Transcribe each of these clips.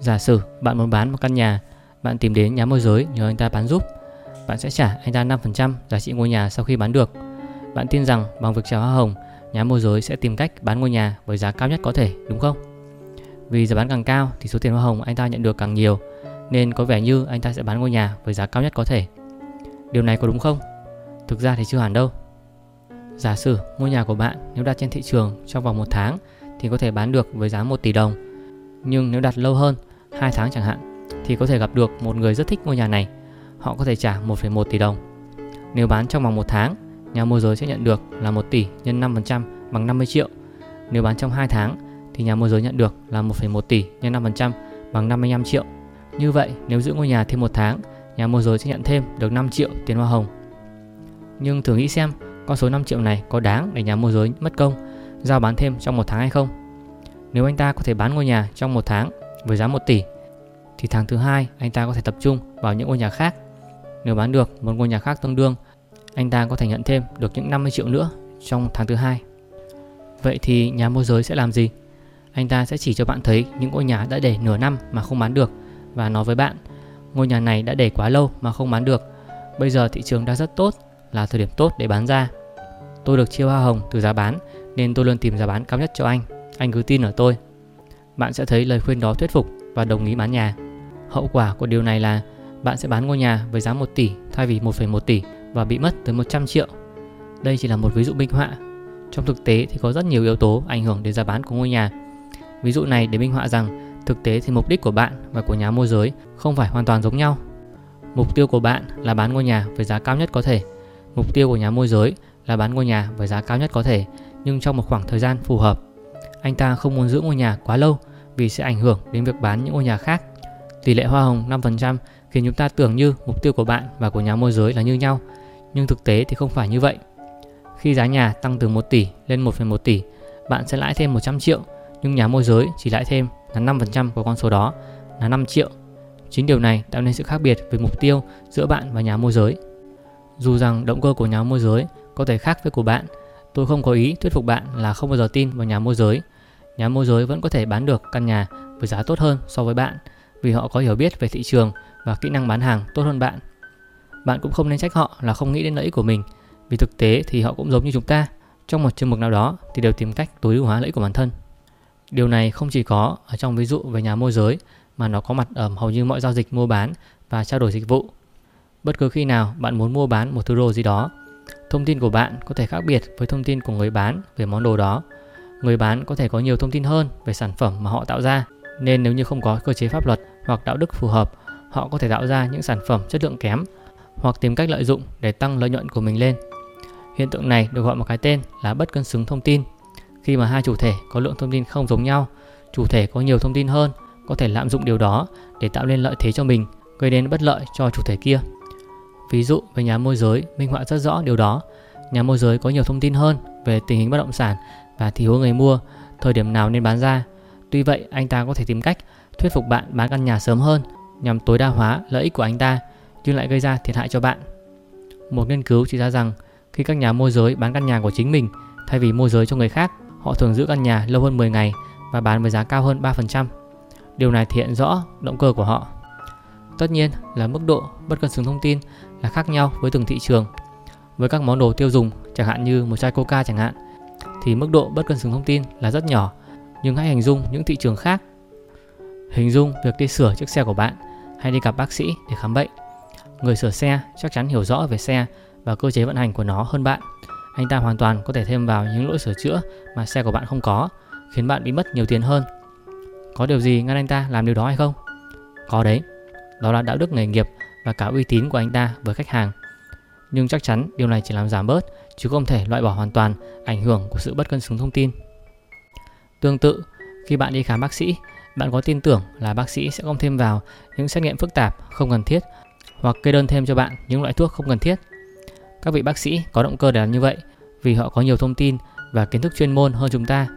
Giả sử bạn muốn bán một căn nhà, bạn tìm đến nhà môi giới nhờ anh ta bán giúp. Bạn sẽ trả anh ta 5% giá trị ngôi nhà sau khi bán được. Bạn tin rằng bằng việc trả hoa hồng, nhà môi giới sẽ tìm cách bán ngôi nhà với giá cao nhất có thể, đúng không? Vì giá bán càng cao thì số tiền hoa hồng anh ta nhận được càng nhiều, nên có vẻ như anh ta sẽ bán ngôi nhà với giá cao nhất có thể. Điều này có đúng không? Thực ra thì chưa hẳn đâu. Giả sử ngôi nhà của bạn nếu đặt trên thị trường trong vòng một tháng thì có thể bán được với giá 1 tỷ đồng. Nhưng nếu đặt lâu hơn, 2 tháng chẳng hạn, thì có thể gặp được một người rất thích ngôi nhà này. Họ có thể trả 1,1 tỷ đồng. Nếu bán trong vòng 1 tháng, nhà môi giới sẽ nhận được là 1 tỷ nhân 5% bằng 50 triệu. Nếu bán trong 2 tháng thì nhà môi giới nhận được là 1,1 tỷ nhân 5% bằng 55 triệu. Như vậy, nếu giữ ngôi nhà thêm 1 tháng, nhà môi giới sẽ nhận thêm được 5 triệu tiền hoa hồng. Nhưng thử nghĩ xem, con số 5 triệu này có đáng để nhà môi giới mất công giao bán thêm trong một tháng hay không? Nếu anh ta có thể bán ngôi nhà trong một tháng với giá 1 tỷ thì tháng thứ hai anh ta có thể tập trung vào những ngôi nhà khác. Nếu bán được một ngôi nhà khác tương đương, anh ta có thể nhận thêm được những 50 triệu nữa trong tháng thứ hai. Vậy thì nhà môi giới sẽ làm gì? Anh ta sẽ chỉ cho bạn thấy những ngôi nhà đã để nửa năm mà không bán được và nói với bạn ngôi nhà này đã để quá lâu mà không bán được. Bây giờ thị trường đang rất tốt, là thời điểm tốt để bán ra. Tôi được chia hoa hồng từ giá bán nên tôi luôn tìm giá bán cao nhất cho anh. Anh cứ tin ở tôi. Bạn sẽ thấy lời khuyên đó thuyết phục và đồng ý bán nhà. Hậu quả của điều này là bạn sẽ bán ngôi nhà với giá 1 tỷ thay vì 1,1 tỷ và bị mất tới 100 triệu. Đây chỉ là một ví dụ minh họa. Trong thực tế thì có rất nhiều yếu tố ảnh hưởng đến giá bán của ngôi nhà. Ví dụ này để minh họa rằng thực tế thì mục đích của bạn và của nhà môi giới không phải hoàn toàn giống nhau. Mục tiêu của bạn là bán ngôi nhà với giá cao nhất có thể. Mục tiêu của nhà môi giới là bán ngôi nhà với giá cao nhất có thể nhưng trong một khoảng thời gian phù hợp. Anh ta không muốn giữ ngôi nhà quá lâu vì sẽ ảnh hưởng đến việc bán những ngôi nhà khác. Tỷ lệ hoa hồng 5% khiến chúng ta tưởng như mục tiêu của bạn và của nhà môi giới là như nhau, nhưng thực tế thì không phải như vậy. Khi giá nhà tăng từ 1 tỷ lên 1,1 tỷ, bạn sẽ lãi thêm 100 triệu, nhưng nhà môi giới chỉ lãi thêm là 5% của con số đó là 5 triệu. Chính điều này tạo nên sự khác biệt về mục tiêu giữa bạn và nhà môi giới. Dù rằng động cơ của nhà môi giới có thể khác với của bạn, tôi không có ý thuyết phục bạn là không bao giờ tin vào nhà môi giới. Nhà môi giới vẫn có thể bán được căn nhà với giá tốt hơn so với bạn vì họ có hiểu biết về thị trường và kỹ năng bán hàng tốt hơn bạn. Bạn cũng không nên trách họ là không nghĩ đến lợi ích của mình vì thực tế thì họ cũng giống như chúng ta. Trong một chương mực nào đó thì đều tìm cách tối ưu hóa lợi ích của bản thân. Điều này không chỉ có ở trong ví dụ về nhà môi giới mà nó có mặt ở hầu như mọi giao dịch mua bán và trao đổi dịch vụ. Bất cứ khi nào bạn muốn mua bán một thứ đồ gì đó, thông tin của bạn có thể khác biệt với thông tin của người bán về món đồ đó. Người bán có thể có nhiều thông tin hơn về sản phẩm mà họ tạo ra, nên nếu như không có cơ chế pháp luật hoặc đạo đức phù hợp, họ có thể tạo ra những sản phẩm chất lượng kém hoặc tìm cách lợi dụng để tăng lợi nhuận của mình lên. Hiện tượng này được gọi một cái tên là bất cân xứng thông tin. Khi mà hai chủ thể có lượng thông tin không giống nhau, chủ thể có nhiều thông tin hơn có thể lạm dụng điều đó để tạo nên lợi thế cho mình, gây đến bất lợi cho chủ thể kia. Ví dụ về nhà môi giới minh họa rất rõ điều đó. Nhà môi giới có nhiều thông tin hơn về tình hình bất động sản và thiếu người mua, thời điểm nào nên bán ra. Tuy vậy, anh ta có thể tìm cách thuyết phục bạn bán căn nhà sớm hơn nhằm tối đa hóa lợi ích của anh ta nhưng lại gây ra thiệt hại cho bạn. Một nghiên cứu chỉ ra rằng khi các nhà môi giới bán căn nhà của chính mình thay vì môi giới cho người khác, họ thường giữ căn nhà lâu hơn 10 ngày và bán với giá cao hơn 3%. Điều này thể hiện rõ động cơ của họ. Tất nhiên là mức độ bất cân xứng thông tin là khác nhau với từng thị trường. Với các món đồ tiêu dùng, chẳng hạn như một chai coca chẳng hạn, thì mức độ bất cân xứng thông tin là rất nhỏ. Nhưng hãy hình dung những thị trường khác. Hình dung việc đi sửa chiếc xe của bạn hay đi gặp bác sĩ để khám bệnh. Người sửa xe chắc chắn hiểu rõ về xe và cơ chế vận hành của nó hơn bạn. Anh ta hoàn toàn có thể thêm vào những lỗi sửa chữa mà xe của bạn không có, khiến bạn bị mất nhiều tiền hơn. Có điều gì ngăn anh ta làm điều đó hay không? Có đấy, đó là đạo đức nghề nghiệp và cả uy tín của anh ta với khách hàng. Nhưng chắc chắn điều này chỉ làm giảm bớt chứ không thể loại bỏ hoàn toàn ảnh hưởng của sự bất cân xứng thông tin. Tương tự, khi bạn đi khám bác sĩ, bạn có tin tưởng là bác sĩ sẽ không thêm vào những xét nghiệm phức tạp không cần thiết hoặc kê đơn thêm cho bạn những loại thuốc không cần thiết. Các vị bác sĩ có động cơ để làm như vậy vì họ có nhiều thông tin và kiến thức chuyên môn hơn chúng ta.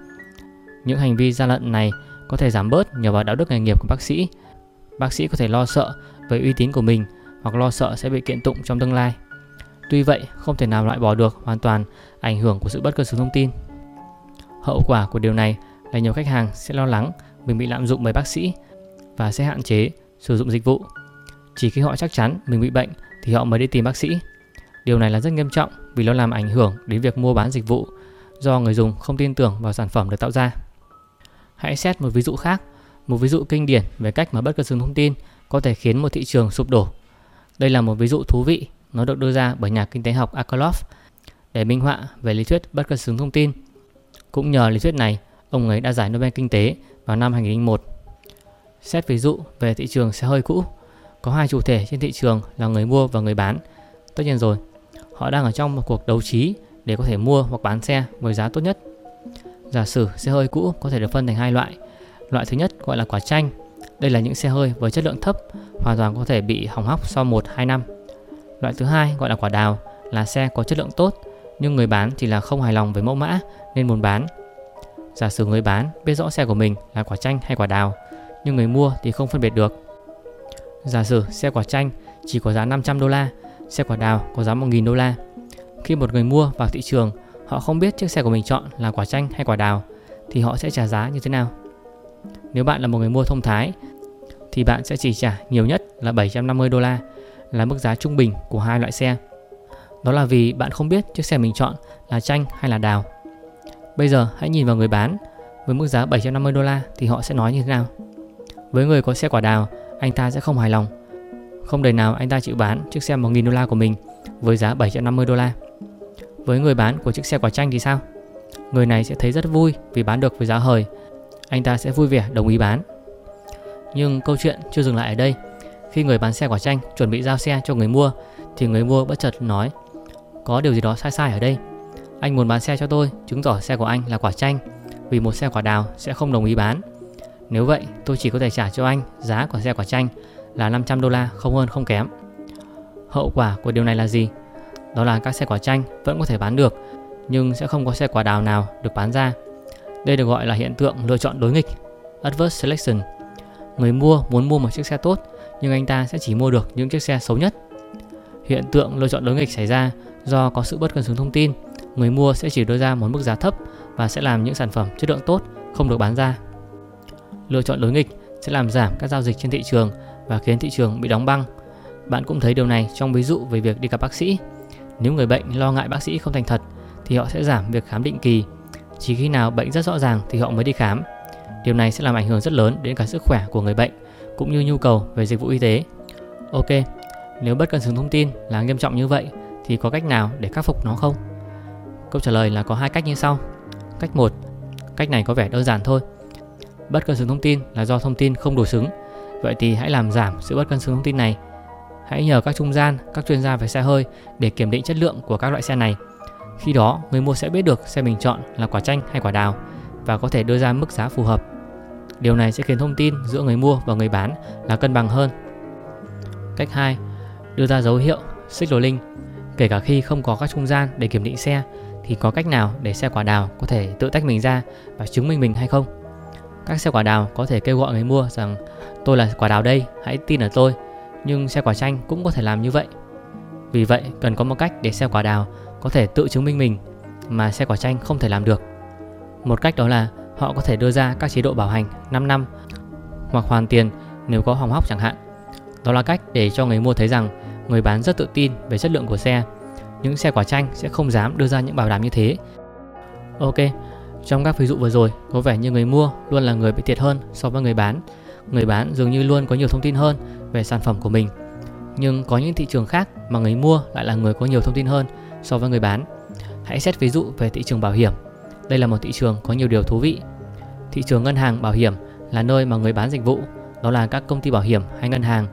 Những hành vi gian lận này có thể giảm bớt nhờ vào đạo đức nghề nghiệp của bác sĩ. Bác sĩ có thể lo sợ về uy tín của mình hoặc lo sợ sẽ bị kiện tụng trong tương lai. Tuy vậy, không thể nào loại bỏ được hoàn toàn ảnh hưởng của sự bất cân xứng thông tin. Hậu quả của điều này là nhiều khách hàng sẽ lo lắng mình bị lạm dụng bởi bác sĩ. và sẽ hạn chế sử dụng dịch vụ. Chỉ khi họ chắc chắn mình bị bệnh thì họ mới đi tìm bác sĩ. Điều này là rất nghiêm trọng vì nó làm ảnh hưởng đến việc mua bán dịch vụ do người dùng không tin tưởng vào sản phẩm được tạo ra. Hãy xét một ví dụ khác, một ví dụ kinh điển về cách mà bất cân xứng thông tin có thể khiến một thị trường sụp đổ. Đây là một ví dụ thú vị, nó được đưa ra bởi nhà kinh tế học Akerlof để minh họa về lý thuyết bất cân xứng thông tin. Cũng nhờ lý thuyết này, ông ấy đã giải Nobel Kinh tế vào năm 2001. Xét ví dụ về thị trường xe hơi cũ, có hai chủ thể trên thị trường là người mua và người bán. Tất nhiên rồi, họ đang ở trong một cuộc đấu trí để có thể mua hoặc bán xe với giá tốt nhất. Giả sử xe hơi cũ có thể được phân thành hai loại. Loại thứ nhất gọi là quả chanh. Đây là những xe hơi với chất lượng thấp, hoàn toàn có thể bị hỏng hóc sau 1-2 năm. Loại thứ hai gọi là quả đào, là xe có chất lượng tốt, nhưng người bán chỉ là không hài lòng với mẫu mã nên muốn bán. Giả sử người bán biết rõ xe của mình là quả chanh hay quả đào, nhưng người mua thì không phân biệt được. Giả sử xe quả chanh chỉ có giá 500 đô la, xe quả đào có giá 1.000 đô la. Khi một người mua vào thị trường, họ không biết chiếc xe của mình chọn là quả chanh hay quả đào thì họ sẽ trả giá như thế nào? Nếu bạn là một người mua thông thái thì bạn sẽ chỉ trả nhiều nhất là 750 đô la là mức giá trung bình của hai loại xe. Đó là vì bạn không biết chiếc xe mình chọn là chanh hay là đào. Bây giờ hãy nhìn vào người bán với mức giá 750 đô la thì họ sẽ nói như thế nào? Với người có xe quả đào, anh ta sẽ không hài lòng. Không đời nào anh ta chịu bán chiếc xe 1.000 đô la của mình với giá 750 đô la. Với người bán của chiếc xe quả chanh thì sao? Người này sẽ thấy rất vui vì bán được với giá hời. Anh ta sẽ vui vẻ đồng ý bán. Nhưng câu chuyện chưa dừng lại ở đây. Khi người bán xe quả chanh chuẩn bị giao xe cho người mua thì người mua bất chợt nói có điều gì đó sai sai ở đây. Anh muốn bán xe cho tôi, chứng tỏ xe của anh là quả chanh vì một xe quả đào sẽ không đồng ý bán. Nếu vậy, tôi chỉ có thể trả cho anh giá của xe quả chanh là 500 đô la không hơn không kém. Hậu quả của điều này là gì? Đó là các xe quả chanh vẫn có thể bán được nhưng sẽ không có xe quả đào nào được bán ra. Đây được gọi là hiện tượng lựa chọn đối nghịch, adverse selection. Người mua muốn mua một chiếc xe tốt nhưng anh ta sẽ chỉ mua được những chiếc xe xấu nhất. Hiện tượng lựa chọn đối nghịch xảy ra do có sự bất cân xứng thông tin. Người mua sẽ chỉ đưa ra một mức giá thấp và sẽ làm những sản phẩm chất lượng tốt, không được bán ra. Lựa chọn đối nghịch sẽ làm giảm các giao dịch trên thị trường và khiến thị trường bị đóng băng. Bạn cũng thấy điều này trong ví dụ về việc đi gặp bác sĩ. Nếu người bệnh lo ngại bác sĩ không thành thật, thì họ sẽ giảm việc khám định kỳ. Chỉ khi nào bệnh rất rõ ràng thì họ mới đi khám. Điều này sẽ làm ảnh hưởng rất lớn đến cả sức khỏe của người bệnh cũng như nhu cầu về dịch vụ y tế. Ok, nếu bất cân xứng thông tin là nghiêm trọng như vậy thì có cách nào để khắc phục nó không? Câu trả lời là có hai cách như sau. Cách 1. Cách này có vẻ đơn giản thôi. Bất cân xứng thông tin là do thông tin không đủ xứng. Vậy thì hãy làm giảm sự bất cân xứng thông tin này. Hãy nhờ các trung gian, các chuyên gia về xe hơi để kiểm định chất lượng của các loại xe này. Khi đó, người mua sẽ biết được xe mình chọn là quả chanh hay quả đào và có thể đưa ra mức giá phù hợp. Điều này sẽ khiến thông tin giữa người mua và người bán là cân bằng hơn. Cách 2. Đưa ra dấu hiệu xích lô linh Kể cả khi không có các trung gian để kiểm định xe thì có cách nào để xe quả đào có thể tự tách mình ra và chứng minh mình hay không? Các xe quả đào có thể kêu gọi người mua rằng tôi là quả đào đây, hãy tin ở tôi. Nhưng xe quả chanh cũng có thể làm như vậy. Vì vậy, cần có một cách để xe quả đào có thể tự chứng minh mình mà xe quả chanh không thể làm được. Một cách đó là họ có thể đưa ra các chế độ bảo hành 5 năm hoặc hoàn tiền nếu có hỏng hóc chẳng hạn. Đó là cách để cho người mua thấy rằng người bán rất tự tin về chất lượng của xe. Những xe quả chanh sẽ không dám đưa ra những bảo đảm như thế. Ok, trong các ví dụ vừa rồi, có vẻ như người mua luôn là người bị thiệt hơn so với người bán. Người bán dường như luôn có nhiều thông tin hơn về sản phẩm của mình. Nhưng có những thị trường khác mà người mua lại là người có nhiều thông tin hơn so với người bán. Hãy xét ví dụ về thị trường bảo hiểm. Đây là một thị trường có nhiều điều thú vị. Thị trường ngân hàng bảo hiểm là nơi mà người bán dịch vụ, đó là các công ty bảo hiểm hay ngân hàng,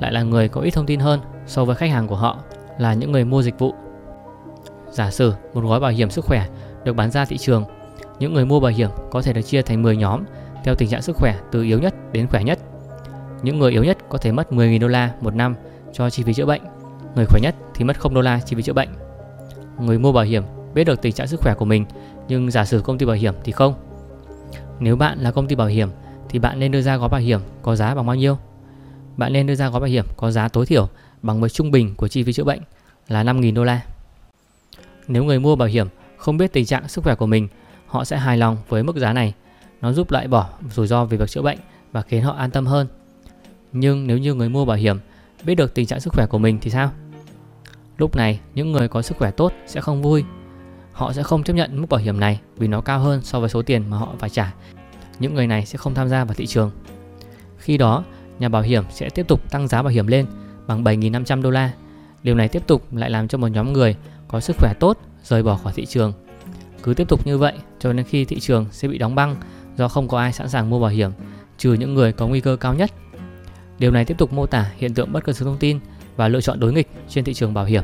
lại là người có ít thông tin hơn so với khách hàng của họ là những người mua dịch vụ. Giả sử một gói bảo hiểm sức khỏe được bán ra thị trường, những người mua bảo hiểm có thể được chia thành 10 nhóm theo tình trạng sức khỏe từ yếu nhất đến khỏe nhất. Những người yếu nhất có thể mất 10.000 đô la một năm cho chi phí chữa bệnh, người khỏe nhất thì mất 0 đô la chi phí chữa bệnh. Người mua bảo hiểm biết được tình trạng sức khỏe của mình, nhưng giả sử công ty bảo hiểm thì không. Nếu bạn là công ty bảo hiểm thì bạn nên đưa ra gói bảo hiểm có giá bằng bao nhiêu? Bạn nên đưa ra gói bảo hiểm có giá tối thiểu bằng với trung bình của chi phí chữa bệnh là 5.000 đô la. Nếu người mua bảo hiểm không biết tình trạng sức khỏe của mình, họ sẽ hài lòng với mức giá này. Nó giúp loại bỏ rủi ro về việc chữa bệnh và khiến họ an tâm hơn. Nhưng nếu như người mua bảo hiểm biết được tình trạng sức khỏe của mình thì sao? Lúc này, những người có sức khỏe tốt sẽ không vui. Họ sẽ không chấp nhận mức bảo hiểm này vì nó cao hơn so với số tiền mà họ phải trả. Những người này sẽ không tham gia vào thị trường. Khi đó, nhà bảo hiểm sẽ tiếp tục tăng giá bảo hiểm lên bằng 7.500 đô la. Điều này tiếp tục lại làm cho một nhóm người có sức khỏe tốt rời bỏ khỏi thị trường. Cứ tiếp tục như vậy cho đến khi thị trường sẽ bị đóng băng do không có ai sẵn sàng mua bảo hiểm trừ những người có nguy cơ cao nhất. Điều này tiếp tục mô tả hiện tượng bất cân xứng thông tin và lựa chọn đối nghịch trên thị trường bảo hiểm.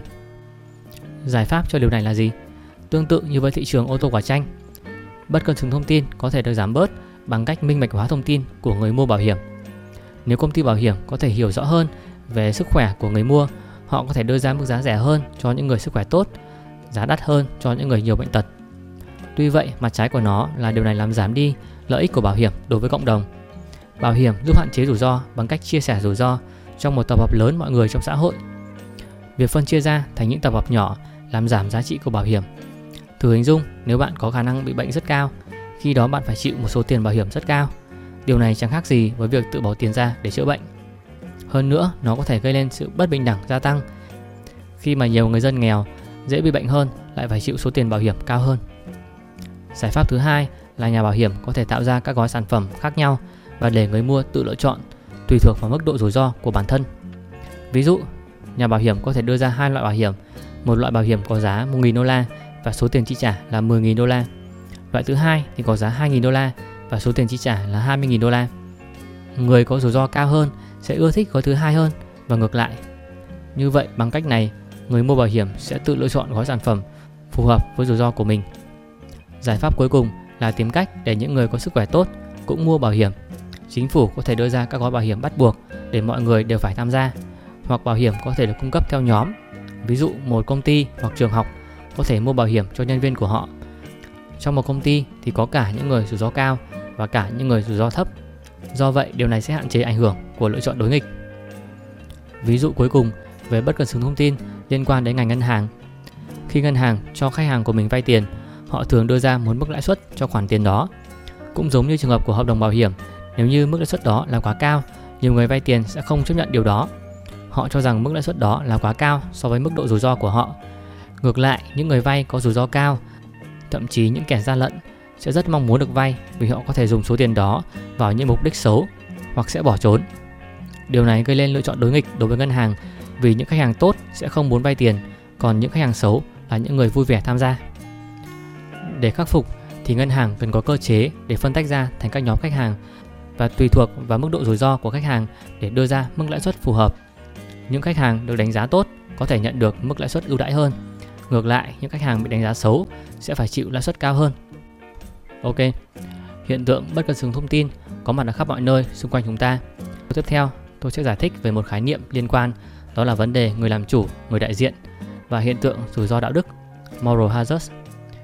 Giải pháp cho điều này là gì? Tương tự như với thị trường ô tô quả chanh, bất cân xứng thông tin có thể được giảm bớt bằng cách minh bạch hóa thông tin của người mua bảo hiểm. Nếu công ty bảo hiểm có thể hiểu rõ hơn về sức khỏe của người mua, họ có thể đưa ra mức giá rẻ hơn cho những người sức khỏe tốt, giá đắt hơn cho những người nhiều bệnh tật. Tuy vậy, mặt trái của nó là điều này làm giảm đi lợi ích của bảo hiểm đối với cộng đồng. Bảo hiểm giúp hạn chế rủi ro bằng cách chia sẻ rủi ro trong một tập hợp lớn mọi người trong xã hội. Việc phân chia ra thành những tập hợp nhỏ làm giảm giá trị của bảo hiểm. Thử hình dung nếu bạn có khả năng bị bệnh rất cao, khi đó bạn phải chịu một số tiền bảo hiểm rất cao. Điều này chẳng khác gì với việc tự bỏ tiền ra để chữa bệnh. Hơn nữa, nó có thể gây lên sự bất bình đẳng gia tăng khi mà nhiều người dân nghèo dễ bị bệnh hơn lại phải chịu số tiền bảo hiểm cao hơn. Giải pháp thứ hai là nhà bảo hiểm có thể tạo ra các gói sản phẩm khác nhau và để người mua tự lựa chọn tùy thuộc vào mức độ rủi ro của bản thân. Ví dụ, nhà bảo hiểm có thể đưa ra hai loại bảo hiểm, một loại bảo hiểm có giá 1.000 đô la và số tiền chi trả là 10.000 đô la. Loại thứ hai thì có giá 2.000 đô la và số tiền chi trả là 20.000 đô la. Người có rủi ro cao hơn sẽ ưa thích gói thứ hai hơn và ngược lại. Như vậy bằng cách này, người mua bảo hiểm sẽ tự lựa chọn gói sản phẩm phù hợp với rủi ro của mình. Giải pháp cuối cùng là tìm cách để những người có sức khỏe tốt cũng mua bảo hiểm. Chính phủ có thể đưa ra các gói bảo hiểm bắt buộc để mọi người đều phải tham gia, hoặc bảo hiểm có thể được cung cấp theo nhóm. Ví dụ một công ty hoặc trường học có thể mua bảo hiểm cho nhân viên của họ. Trong một công ty thì có cả những người rủi ro cao và cả những người rủi ro thấp. Do vậy, điều này sẽ hạn chế ảnh hưởng của lựa chọn đối nghịch. Ví dụ cuối cùng về bất cần xứng thông tin liên quan đến ngành ngân hàng. Khi ngân hàng cho khách hàng của mình vay tiền, họ thường đưa ra một mức lãi suất cho khoản tiền đó. Cũng giống như trường hợp của hợp đồng bảo hiểm, nếu như mức lãi suất đó là quá cao, nhiều người vay tiền sẽ không chấp nhận điều đó. Họ cho rằng mức lãi suất đó là quá cao so với mức độ rủi ro của họ. Ngược lại, những người vay có rủi ro cao, thậm chí những kẻ gian lận sẽ rất mong muốn được vay vì họ có thể dùng số tiền đó vào những mục đích xấu hoặc sẽ bỏ trốn. Điều này gây lên lựa chọn đối nghịch đối với ngân hàng vì những khách hàng tốt sẽ không muốn vay tiền, còn những khách hàng xấu là những người vui vẻ tham gia. Để khắc phục thì ngân hàng cần có cơ chế để phân tách ra thành các nhóm khách hàng và tùy thuộc vào mức độ rủi ro của khách hàng để đưa ra mức lãi suất phù hợp. Những khách hàng được đánh giá tốt có thể nhận được mức lãi suất ưu đãi hơn. Ngược lại, những khách hàng bị đánh giá xấu sẽ phải chịu lãi suất cao hơn. Ok, hiện tượng bất cân xứng thông tin có mặt ở khắp mọi nơi xung quanh chúng ta. Tiếp theo, tôi sẽ giải thích về một khái niệm liên quan đó là vấn đề người làm chủ, người đại diện và hiện tượng rủi ro đạo đức, moral hazards